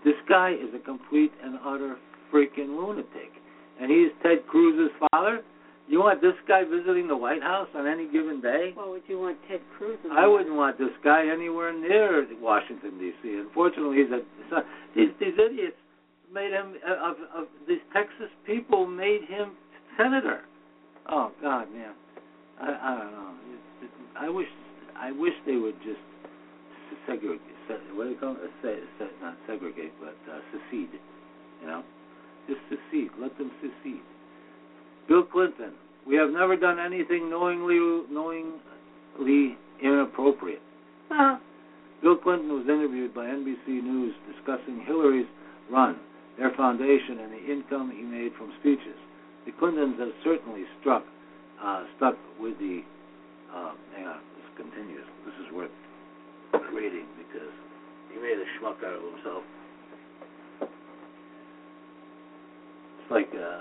This guy is a complete and utter freaking lunatic. And he's Ted Cruz's father? You want this guy visiting the White House on any given day? Well, would you want Ted Cruz? I wouldn't want this guy anywhere near Washington D.C. Unfortunately, he's a these these idiots made him uh, of of these Texas people made him senator. Oh God, man, I I don't know. I wish I wish they would just segregate. What do you call it? Se- se- not segregate, but uh, secede. You know, just secede. Let them secede. Bill Clinton. We have never done anything knowingly knowingly inappropriate. Huh. Bill Clinton was interviewed by NBC News discussing Hillary's run, their foundation, and the income he made from speeches. The Clintons have certainly struck uh, stuck with the. Uh, hang on, this continues. This is worth reading because he made a schmuck out of himself. It's like uh,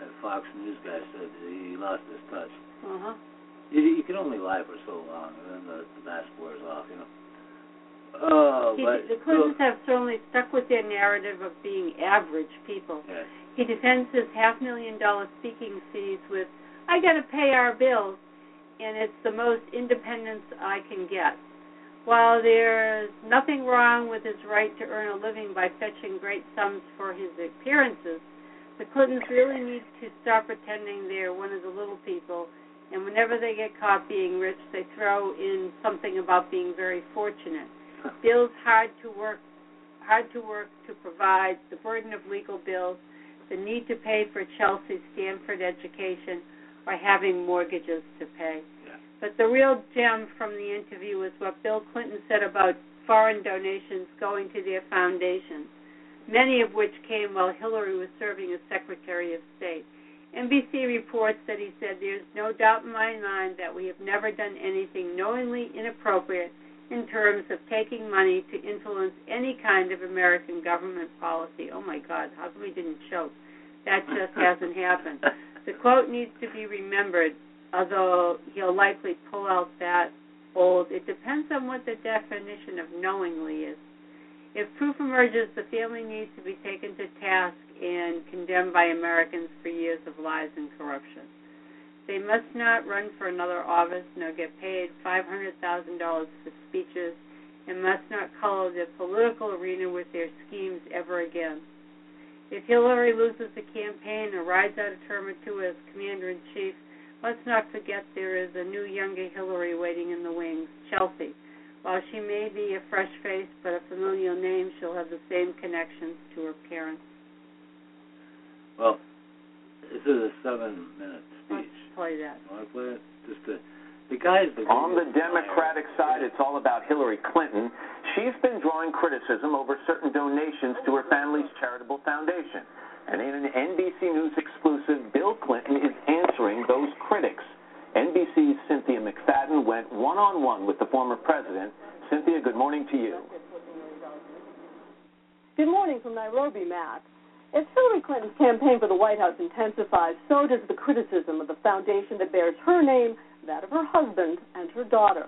that Fox News guy said he lost his touch. Uh huh. You, you can only lie for so long, and then the, the mask wears off, you know. Oh, He, but the Clintons have certainly stuck with their narrative of being average people. yes, He defends his half million dollar speaking fees with, I got to pay our bills, and it's the most independence I can get. While there's nothing wrong with his right to earn a living by fetching great sums for his appearances, the Clintons really need to stop pretending they're one of the little people, and whenever they get caught being rich, they throw in something about being very fortunate. Bill's hard to work hard to work to provide, the burden of legal bills, the need to pay for Chelsea's Stanford education, or having mortgages to pay. Yeah. But the real gem from the interview was what Bill Clinton said about foreign donations going to their foundation, many of which came while Hillary was serving as Secretary of State. NBC reports that he said, There's no doubt in my mind that we have never done anything knowingly inappropriate in terms of taking money to influence any kind of American government policy. Oh my God, how come we didn't choke? That just hasn't happened. The quote needs to be remembered, although he'll likely pull out that old, it depends on what the definition of knowingly is. If proof emerges, the family needs to be taken to task and condemned by Americans for years of lies and corruption. They must not run for another office nor get paid $500,000 for speeches and must not color the political arena with their schemes ever again. If Hillary loses the campaign or rides out a term or two as commander in chief, let's not forget there is a new younger Hillary waiting in the wings, Chelsea. While she may be a fresh face but a familiar name, she'll have the same connections to her parents. Well, this is a seven-minute speech. Let's play that. Want to play it? Just to, the guys. The On the Democratic side, it's all about Hillary Clinton. She's been drawing criticism over certain donations to her family's charitable foundation. And in an NBC News exclusive, Bill Clinton is answering those critics. NBC's Cynthia McFadden went one on one with the former president. Cynthia, good morning to you. Good morning from Nairobi, Matt. As Hillary Clinton's campaign for the White House intensifies, so does the criticism of the foundation that bears her name, that of her husband, and her daughter.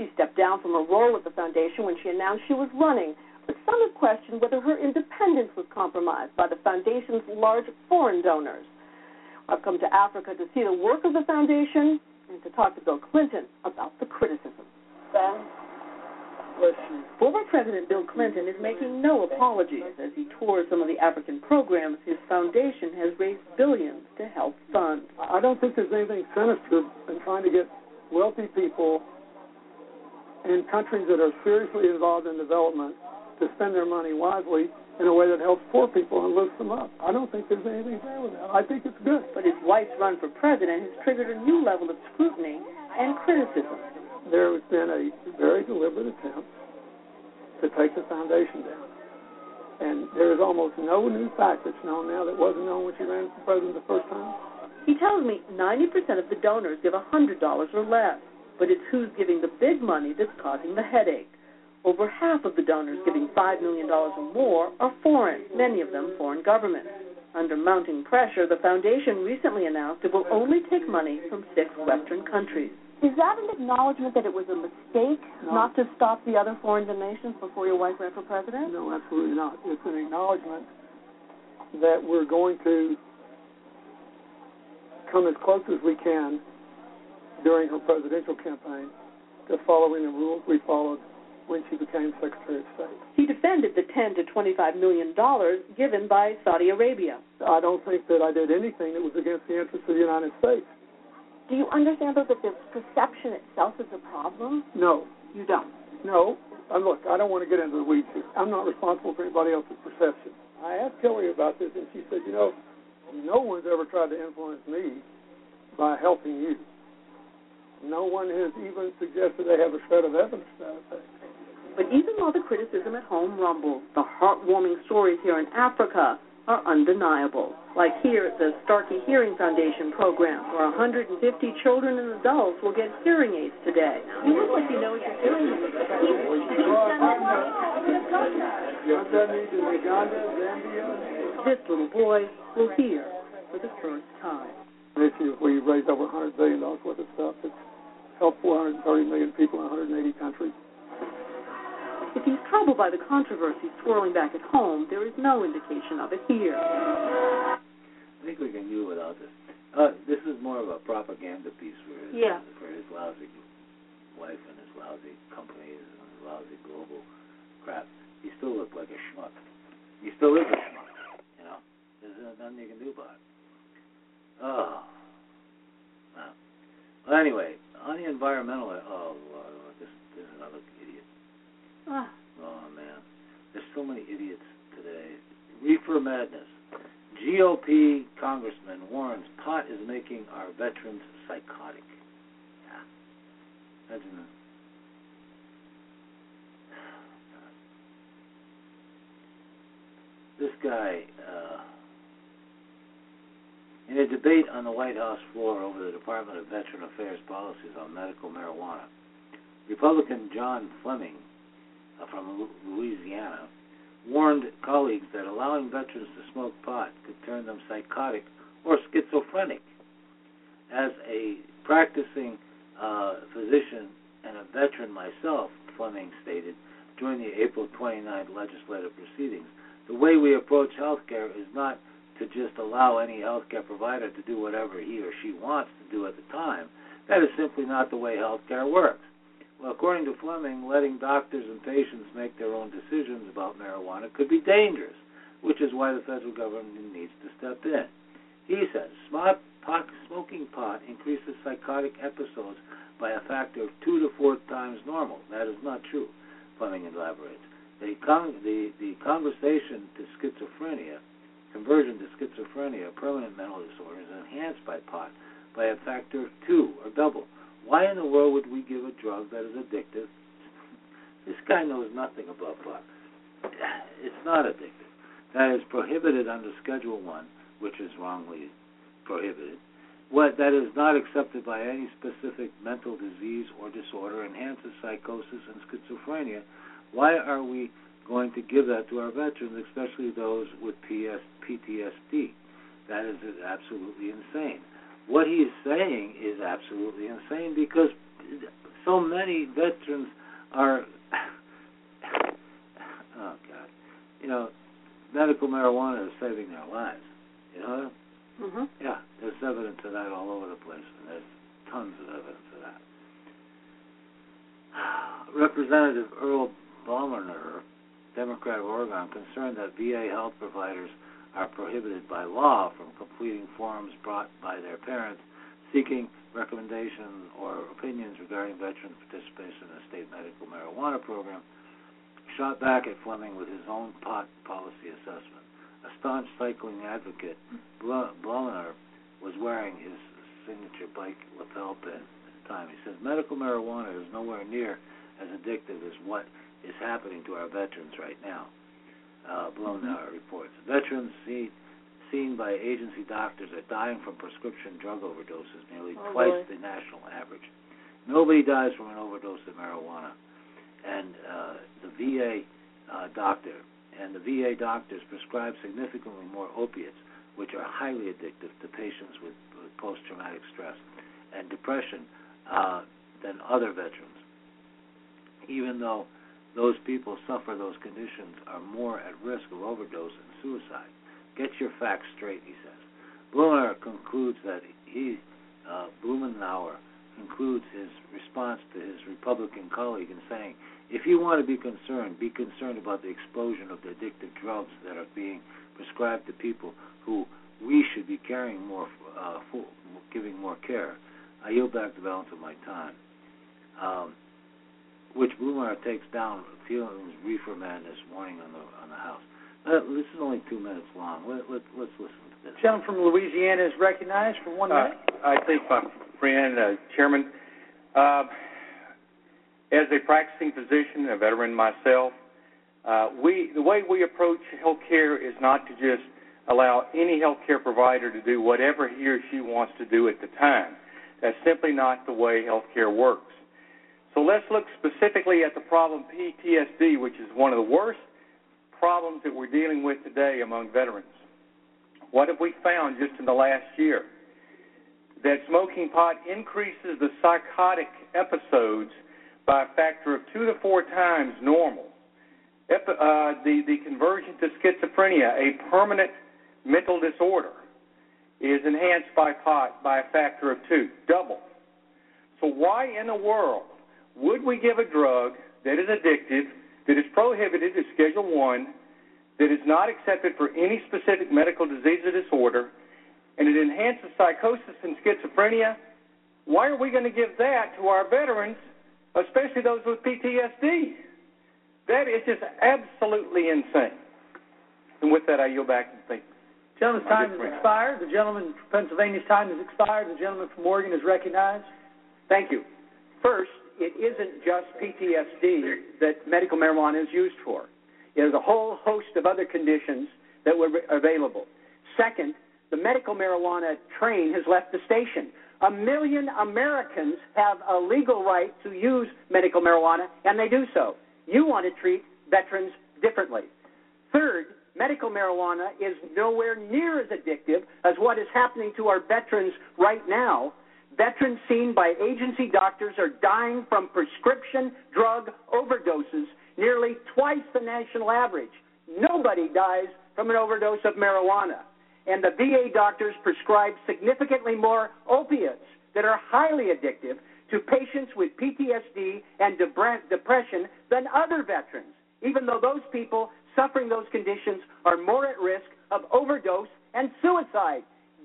She stepped down from her role at the foundation when she announced she was running, but some have questioned whether her independence was compromised by the foundation's large foreign donors. I've come to Africa to see the work of the foundation and to talk to Bill Clinton about the criticism. Ben? Former President Bill Clinton is making no apologies as he tours some of the African programs his foundation has raised billions to help fund. I don't think there's anything sinister in trying to get wealthy people in countries that are seriously involved in development to spend their money wisely in a way that helps poor people and lifts them up. I don't think there's anything wrong with that. I think it's good. But his wife's run for president has triggered a new level of scrutiny and criticism. There has been a very deliberate attempt to take the foundation down. And there is almost no new fact that's known now that wasn't known when she ran for president the first time. He tells me 90% of the donors give $100 or less, but it's who's giving the big money that's causing the headache. Over half of the donors giving $5 million or more are foreign, many of them foreign governments. Under mounting pressure, the foundation recently announced it will only take money from six Western countries. Is that an acknowledgement that it was a mistake No. not to stop the other foreign donations before your wife ran for president? No, absolutely not. It's an acknowledgement that we're going to come as close as we can during her presidential campaign to following the rules we followed when she became Secretary of State. He defended the 10 to 25 million dollars given by Saudi Arabia. I don't think that I did anything that was against the interests of the United States. Do you understand, though, that the perception itself is a problem? No, You don't. no. And look, I don't want to get into the weeds here. I'm not responsible for anybody else's perception. I asked Hillary about this, and she said, you know, no one's ever tried to influence me by helping you. No one has even suggested they have a shred of evidence to that effect. But even while the criticism at home rumbles, the heartwarming stories here in Africa are undeniable. Like here at the Starkey Hearing Foundation program, where 150 children and adults will get hearing aids today. You look like you know what you're doing. This little boy will hear for the first time. This year we raised over $100 billion worth of stuff. It's helped 430 million people in 180 countries. If he's troubled by the controversy swirling back at home, there is no indication of it here. I think we can do without this. Uh, this is more of a propaganda piece for his, Yeah. for his lousy wife and his lousy companies and his lousy global crap. He still looked like a schmuck. He still is a schmuck. You know, there's nothing you can do about it. Oh. Wow. Well, anyway, on the environmental, oh, Lord, this, this is another idiot. Ah, Oh man, there's so many idiots today. Reefer madness. GOP congressman warns pot is making our veterans psychotic. Yeah. Imagine that. This guy, uh, in a debate on the White House floor over the Department of Veteran Affairs policies on medical marijuana, Republican John Fleming uh, from Louisiana warned colleagues that allowing veterans to smoke pot could turn them psychotic or schizophrenic. As a practicing uh, physician and a veteran myself, Fleming stated during the April 29 legislative proceedings, the way we approach healthcare is not to just allow any healthcare provider to do whatever he or she wants to do at the time. That is simply not the way healthcare works. Well, according to Fleming, letting doctors and patients make their own decisions about marijuana could be dangerous, which is why the federal government needs to step in. He says smoking pot increases psychotic episodes by a factor of two to four times normal. That is not true, Fleming elaborates. The, con- the, the conversation to schizophrenia, conversion to schizophrenia, a permanent mental disorder, is enhanced by pot by a factor of two or double. Why in the world would we give a drug that is addictive? This guy knows nothing about pot. It's not addictive. That is prohibited under Schedule One, which is wrongly prohibited. What that is not accepted by any specific mental disease or disorder enhances psychosis and schizophrenia. Why are we going to give that to our veterans, especially those with PS, PTSD? That is absolutely insane. What he is saying is absolutely insane because so many veterans are oh god. You know medical marijuana is saving their lives. You know mhm yeah there's evidence of that all over the place and there's tons of evidence of that. Representative earl Blumenauer democrat of oregon concerned that va health providers are prohibited by law from completing forms brought by their parents seeking recommendations or opinions regarding veterans' participation in the state medical marijuana program, shot back at Fleming with his own pot policy assessment. A staunch cycling advocate, Blumenauer, was wearing his signature bike lapel pin at the time. He says medical marijuana is nowhere near as addictive as what is happening to our veterans right now uh, Blumenauer mm-hmm. reports. Veterans see, seen by agency doctors are dying from prescription drug overdoses, nearly oh, twice boy. the national average. Nobody dies from an overdose of marijuana. And uh, the VA uh, doctor and the VA doctors prescribe significantly more opiates, which are highly addictive to patients with, with post-traumatic stress and depression uh, than other veterans. Even though those people suffer those conditions are more at risk of overdose and suicide. Get your facts straight, he says. Blumenauer concludes that he, uh, Blumenauer, concludes his response to his Republican colleague in saying, if you want to be concerned, be concerned about the explosion of the addictive drugs that are being prescribed to people who we should be caring more, uh, for, giving more care. I yield back the balance of my time. Um, which Blumenauer takes down Fleming's Reefer Madness warning on the on the House. Uh, this is only two minutes long. Let, let, let's listen to this. Gentleman from Louisiana is recognized for one uh, minute. I think, my friend, uh, Chairman, uh, as a practicing physician, a veteran myself, uh, we the way we approach health care is not to just allow any health care provider to do whatever he or she wants to do at the time. That's simply not the way health care works. So let's look specifically at the problem PTSD, which is one of the worst problems that we're dealing with today among veterans. What have we found just in the last year? That smoking pot increases the psychotic episodes by a factor of two to four times normal. Uh, the, the conversion to schizophrenia, a permanent mental disorder, is enhanced by pot by a factor of two, double. So, why in the world would we give a drug that is addictive, that is prohibited as Schedule 1, that is not accepted for any specific medical disease or disorder, and it enhances psychosis and schizophrenia? Why are we going to give that to our veterans, especially those with PTSD? That is just absolutely insane. And with that, I yield back and thank Gentleman's time has expired. The gentleman from Pennsylvania's time has expired. The gentleman from Oregon is recognized. Thank you. First, it isn't just PTSD that medical marijuana is used for. There's a whole host of other conditions that were available. Second, the medical marijuana train has left the station. A million Americans have a legal right to use medical marijuana, and they do so. You want to treat veterans differently. Third, medical marijuana is nowhere near as addictive as what is happening to our veterans right now. Veterans seen by agency doctors are dying from prescription drug overdoses nearly twice the national average. Nobody dies from an overdose of marijuana. And the VA doctors prescribe significantly more opiates that are highly addictive to patients with PTSD and depression than other veterans, even though those people suffering those conditions are more at risk of overdose and suicide.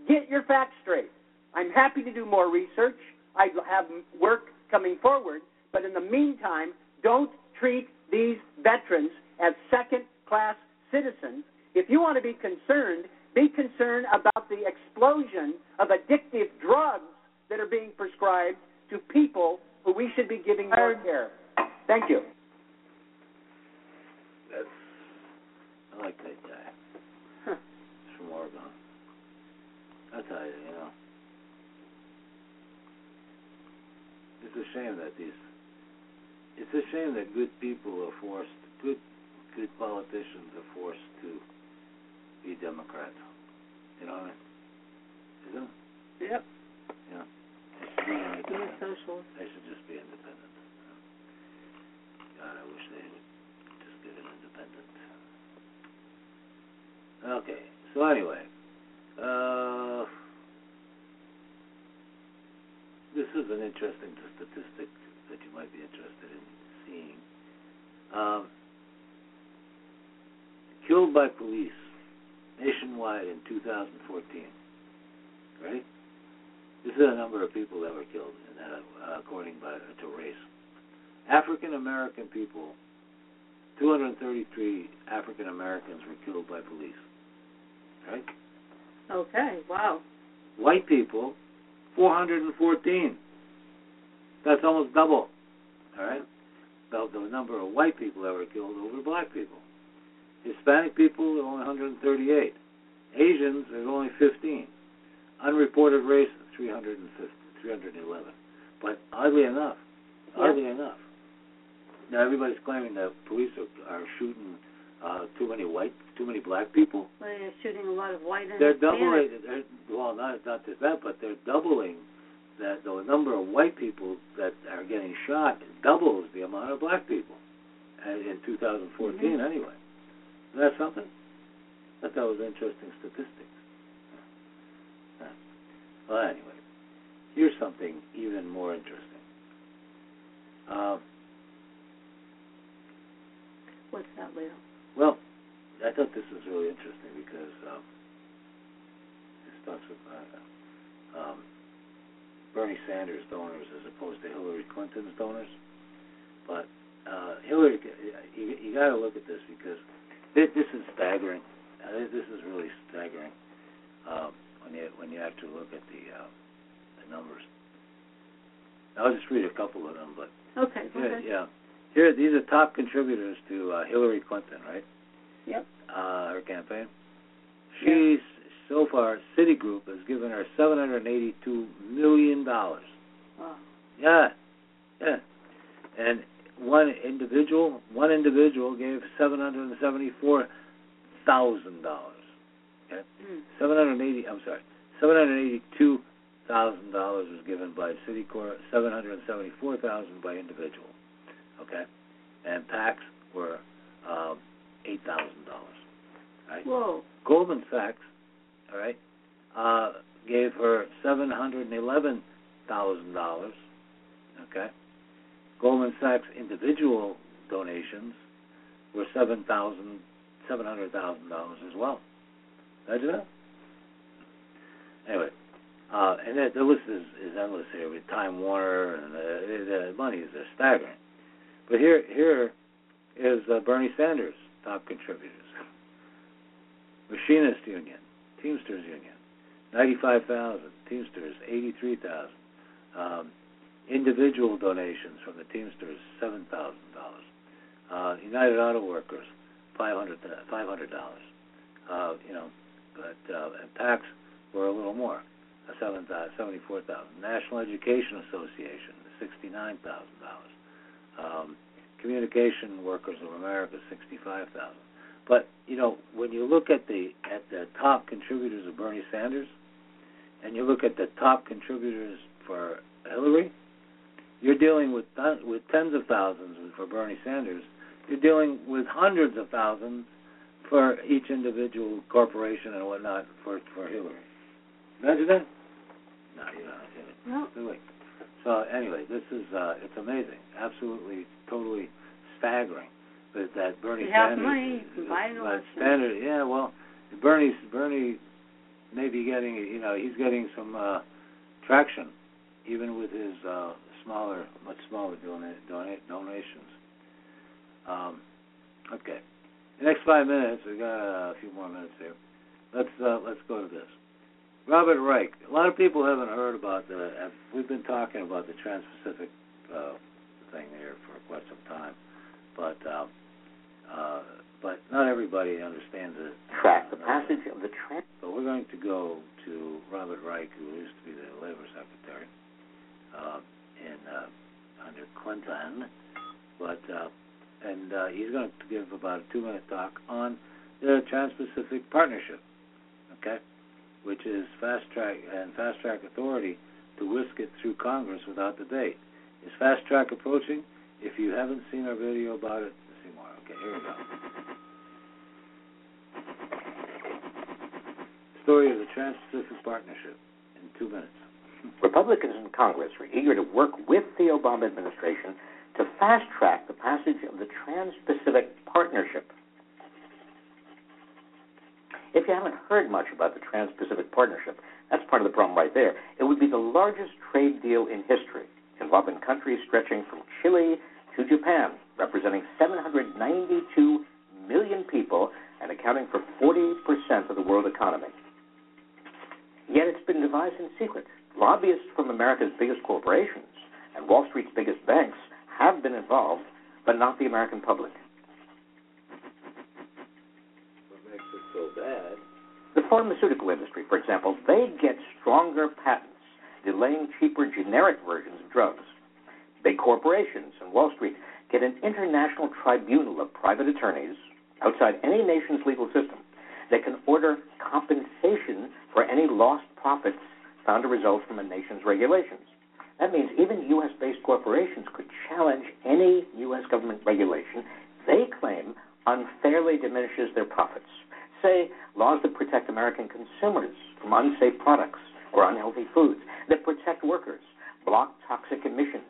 Get your facts straight. I'm happy to do more research. I have work coming forward, but in the meantime, don't treat these veterans as second class citizens. If you want to be concerned, be concerned about the explosion of addictive drugs that are being prescribed to people who we should be giving more um, care. Thank you. That's, I like that guy. Huh. It's from Oregon. I tell you, you know, it's a shame that these. It's a shame that good people are forced, good, good politicians are forced to be Democrats. You know what I mean? Isn't it? Yep. Yeah. They should be independent. socialist. They should just be independent. God, I wish they would just get an independent. Okay. So anyway, uh, this is an interesting statistic that you might be interested in seeing. Um, killed by police nationwide in 2014. Right? This is the number of people that were killed, in that, uh, according by, to race. African American people, 233 African Americans were killed by police. Right? Okay, wow. White people, 414. That's almost double. All right? The, the number of white people that were killed over black people. Hispanic people are only 138. Asians are only 15. Unreported race 350, 311. But oddly enough, oddly enough, now everybody's claiming that police are, are shooting uh, too many white, too many black people. Well, they're shooting a lot of white and They're doubling. They're, well, not not just that, but they're doubling that the number of white people that are getting shot doubles the amount of black people uh, in 2014 Mhm. anyway. Is that something? I thought that was interesting statistics. Well, anyway, here's something even more interesting. Uh, What's that, Leo? Well, I thought this was really interesting because um, this talks about uh, um, Bernie Sanders donors as opposed to Hillary Clinton's donors. But uh, Hillary, you, you got to look at this because this, this is staggering. Uh, this is really staggering um, when you when you actually look at the uh, the numbers. I'll just read a couple of them, but Okay, yeah, ahead. yeah. Here, these are top contributors to uh, Hillary Clinton, right? Yep. Uh, her campaign. She's so far Citigroup has given her seven hundred eighty-two million dollars. Wow. Yeah, yeah. And one individual, one individual gave seven hundred and seventy-four thousand dollars. Okay, Mm. seven hundred eighty. I'm sorry, seven hundred eighty-two thousand dollars was given by Citicorp. Seven hundred seventy-four thousand by individual. Okay, and PACs were um, eight thousand dollars. Right. Whoa. Goldman Sachs, all right, uh, gave her seven hundred and eleven thousand dollars. Okay. Goldman Sachs individual donations were seven thousand seven hundred thousand dollars as well. Imagine that. Anyway, uh, and the, the list is, is endless here with Time Warner and uh, the money is staggering. But here here is uh, Bernie Sanders top contributors. Machinist Union, Teamsters Union, ninety-five thousand. Teamsters, eighty-three thousand. Um, individual donations from the Teamsters, seven thousand dollars. Uh, United Auto Workers, $500. Uh, you know, but uh, and PACs were a little more, uh, seven thousand seventy-four thousand. National Education Association, sixty-nine thousand dollars. Um, Communication Workers of America, sixty-five thousand. But you know, when you look at the at the top contributors of Bernie Sanders, and you look at the top contributors for Hillary, you're dealing with with tens of thousands for Bernie Sanders. You're dealing with hundreds of thousands for each individual corporation and whatnot for for Hillary. Imagine that. No, you don't. No. Really. So anyway, this is uh, it's amazing, absolutely, totally staggering that that Bernie Sanders. money, you can buy an but election. Sanders, yeah, well, Bernie's Bernie may be getting, you know, he's getting some uh, traction, even with his uh, smaller, much smaller dona- donate donations. Um, okay, the next five minutes, we got a few more minutes here. Let's uh, let's go to this. Robert Reich. A lot of people haven't heard about the. We've been talking about the Trans-Pacific uh, thing here for quite some time, but uh, uh, but not everybody understands it. Track the passage of the trans. So we're going to go to Robert Reich, who used to be the Labor Secretary uh, in uh, under Clinton, but uh, and uh, he's going to give about a two-minute talk on the Trans-Pacific Partnership, okay, which is fast track and fast track authority to whisk it through Congress without debate. Is fast track approaching? If you haven't seen our video about it, see more. Okay, here we go. Story of the Trans-Pacific Partnership in two minutes. Republicans in Congress are eager to work with the Obama administration to fast track the passage of the Trans Pacific Partnership. If you haven't heard much about the Trans Pacific Partnership, that's part of the problem right there. It would be the largest trade deal in history, involving countries stretching from Chile to Japan, representing 792 million people and accounting for 40% of the world economy. Yet it's been devised in secret. Lobbyists from America's biggest corporations and Wall Street's biggest banks have been involved, but not the American public. What makes it so bad? The pharmaceutical industry, for example, they get stronger patents, delaying cheaper generic versions of drugs. Big corporations and Wall Street get an international tribunal of private attorneys outside any nation's legal system that can order compensation for any lost profits found to result from a nation's regulations. That means even U.S. based corporations could challenge any U.S. government regulation they claim unfairly diminishes their profits. Say, laws that protect American consumers from unsafe products or unhealthy foods, that protect workers, block toxic emissions,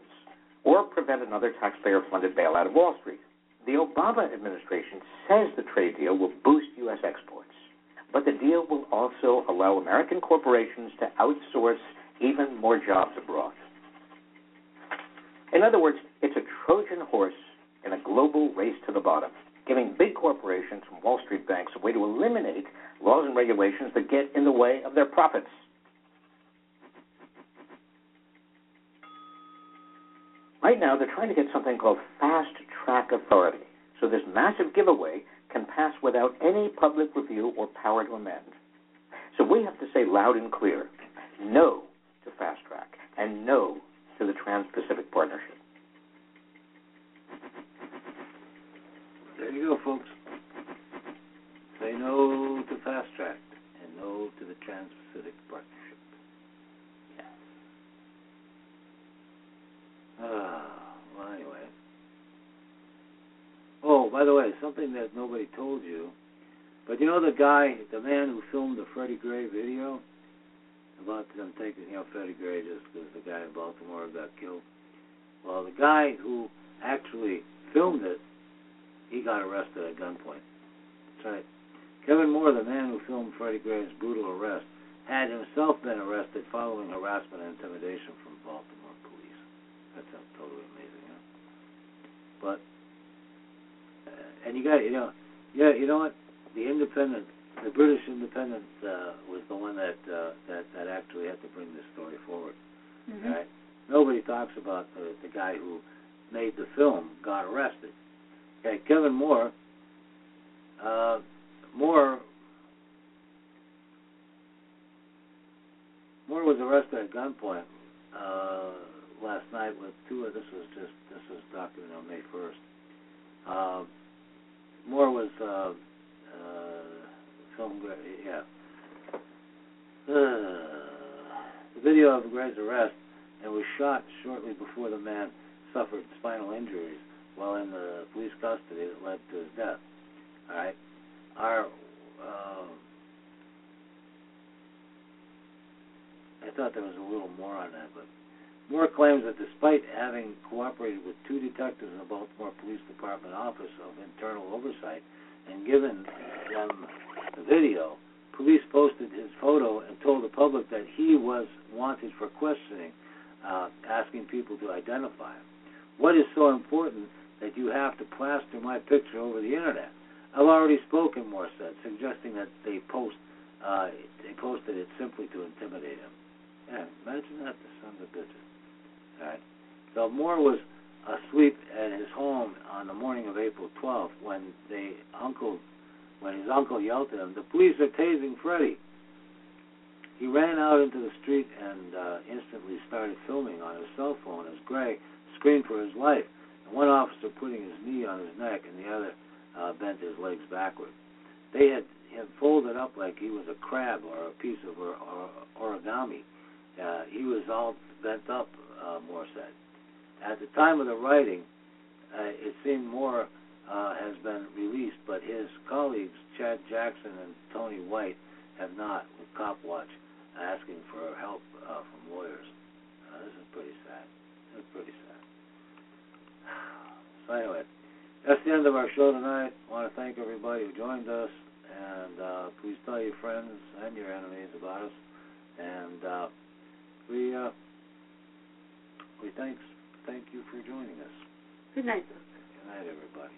or prevent another taxpayer funded bailout of Wall Street. The Obama administration says the trade deal will boost U.S. exports, but the deal will also allow American corporations to outsource even more jobs abroad. In other words, it's a Trojan horse in a global race to the bottom, giving big corporations from Wall Street banks a way to eliminate laws and regulations that get in the way of their profits. Right now, they're trying to get something called fast track authority. So this massive giveaway can pass without any public review or power to amend. So we have to say loud and clear no to fast track and no to the Trans Pacific Partnership. There you go, folks. Say no to fast track and no to the Trans Pacific Partnership. Yeah. Ah, well, anyway. Oh, by the way, something that nobody told you, but you know the guy, the man who filmed the Freddie Gray video about them taking, you know, Freddie Gray just because the guy in Baltimore got killed. Well, the guy who actually filmed it, he got arrested at gunpoint. That's right. Kevin Moore, the man who filmed Freddie Gray's brutal arrest, had himself been arrested following harassment and intimidation from Baltimore police. That's totally amazing, huh? But uh, and you got you know yeah you know what the independent the British independent uh, was the one that uh, that that actually had to bring this story forward. Mm-hmm. Right? Nobody talks about the the guy who made the film got arrested. Okay, Kevin Moore. Uh, Moore Moore was arrested at gunpoint uh, last night with two. Of, this was just this was documented on May first. Uh, Moore was uh, uh film. Yeah. the video of Gray's arrest and was shot shortly before the man suffered spinal injuries while in the police custody that led to his death. All right, our uh, I thought there was a little more on that, but Moore claims that despite having cooperated with two detectives in the Baltimore Police Department Office of Internal Oversight and given them the video, police posted his photo and told the public that he was wanted for questioning, uh, asking people to identify him. What is so important that you have to plaster my picture over the internet? I've already spoken, Moore said, suggesting that they post uh, they posted it simply to intimidate him. Yeah, imagine that, the son of a bitch. All right. So Moore was asleep at his home on the morning of April 12th when they uncle when his uncle yelled at him, "The police are tasing Freddie." He ran out into the street and uh, instantly started filming on his cell phone as Gray screamed for his life. One officer putting his knee on his neck and the other uh, bent his legs backward. They had him folded up like he was a crab or a piece of or, or, origami. Uh, he was all bent up, uh, Moore said. At the time of the writing, uh, it seemed Moore uh, has been released, but his colleagues, Chad Jackson and Tony White, have not, with Copwatch, asking for help uh, from lawyers. Uh, this is pretty sad. This is pretty sad. So anyway, that's the end of our show tonight. I want to thank everybody who joined us, and uh, please tell your friends and your enemies about us. And uh, we uh, we thanks thank you for joining us. Good night. Good night, everybody.